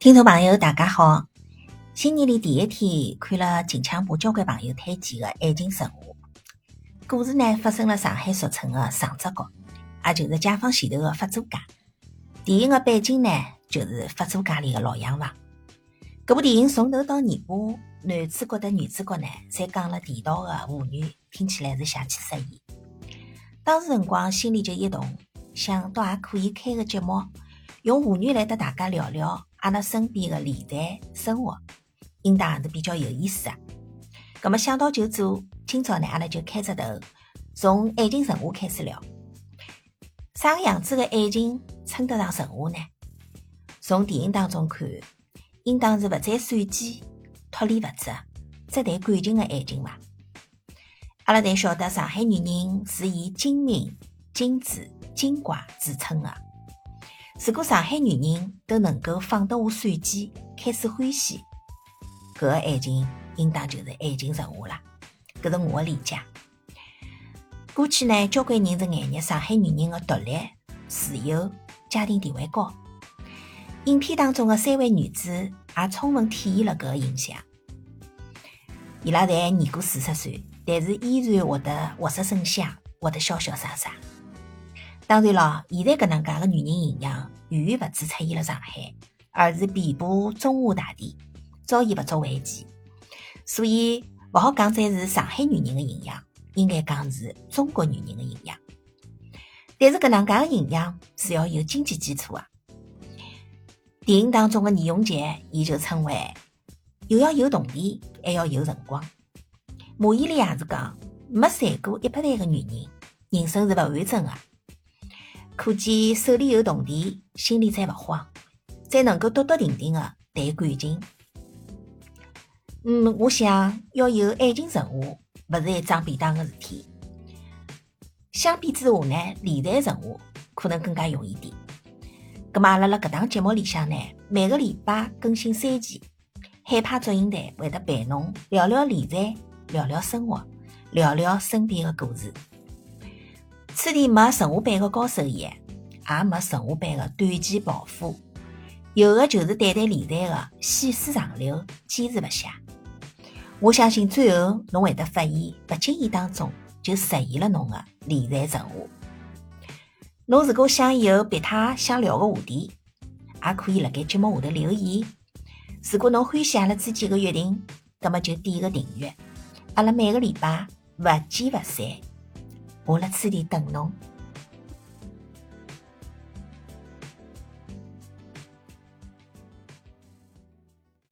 听众朋友，大家好！新年里第一天，看了近腔部交关朋友推荐的《爱情神话》故事呢，发生了上海俗称的上只角，也就是解放前头的法租界。电影的背景呢，就是法租界里的老洋房。搿部电影从头到尾巴，男主角的女主角呢，侪讲了地道的沪语，听起来是邪气适意。当时辰光心里就一动，想倒也可以开个节目，用沪语来搭大家聊聊。阿拉身边的理财生活，应当也是比较有意思啊。葛么想到就做，今朝呢，阿拉就开只头，从爱情神话开始聊。啥个样子的爱情称得上神话呢？从电影当中看，应当是勿再算计、脱离物质、只谈感情的爱情伐？阿拉侪晓得，上海女人是以精明、精致、精怪著称的。如果上海女人都能够放得下算计，开始欢喜，搿个爱情应当就是爱情神话啦。搿是我的理解。过去呢，交关人是眼热上海女人的独立、自由、家庭地位高。影片当中的三位女子也充分体现了搿个印象。伊拉侪年过四十岁，但是依然活得活色生香，活得潇潇洒洒。当然咯，现在搿能介个女人形象远远勿止出现了上海，而是遍布中华大地，早已勿足为奇。所以勿好讲再是上海女人的形象，应该讲是中国女人的形象。但是搿能介个形象是要有经济基础啊。电影当中的倪永杰，伊就称为又要有动力，还要有辰光。马伊琍也是讲，没赚过一百万个女人，人生是勿完整的。可见手里有铜钿，心里才勿慌，才能够笃笃定定的谈感情。嗯，我想要有爱情神话，勿是一桩便当的事体。相比之下呢，理财神话可能更加容易点。咁么阿拉辣搿档节目里向呢，每个礼拜更新三期，海派祝英台会得陪侬聊聊理财，聊聊生活，聊聊身边的故事。此地没神话般的高收益，也没神话般的短期暴富，有的就是谈谈理财的细水长流、坚持不懈。我相信最后侬会得发现，不经意当中就实现了侬的理财神话。侬如果想有别他想聊的话题，也可以辣盖节目下头留言。如果侬欢喜阿拉之间的约定，那么就点个订阅。阿拉每个礼拜不见不散。我辣此地等侬。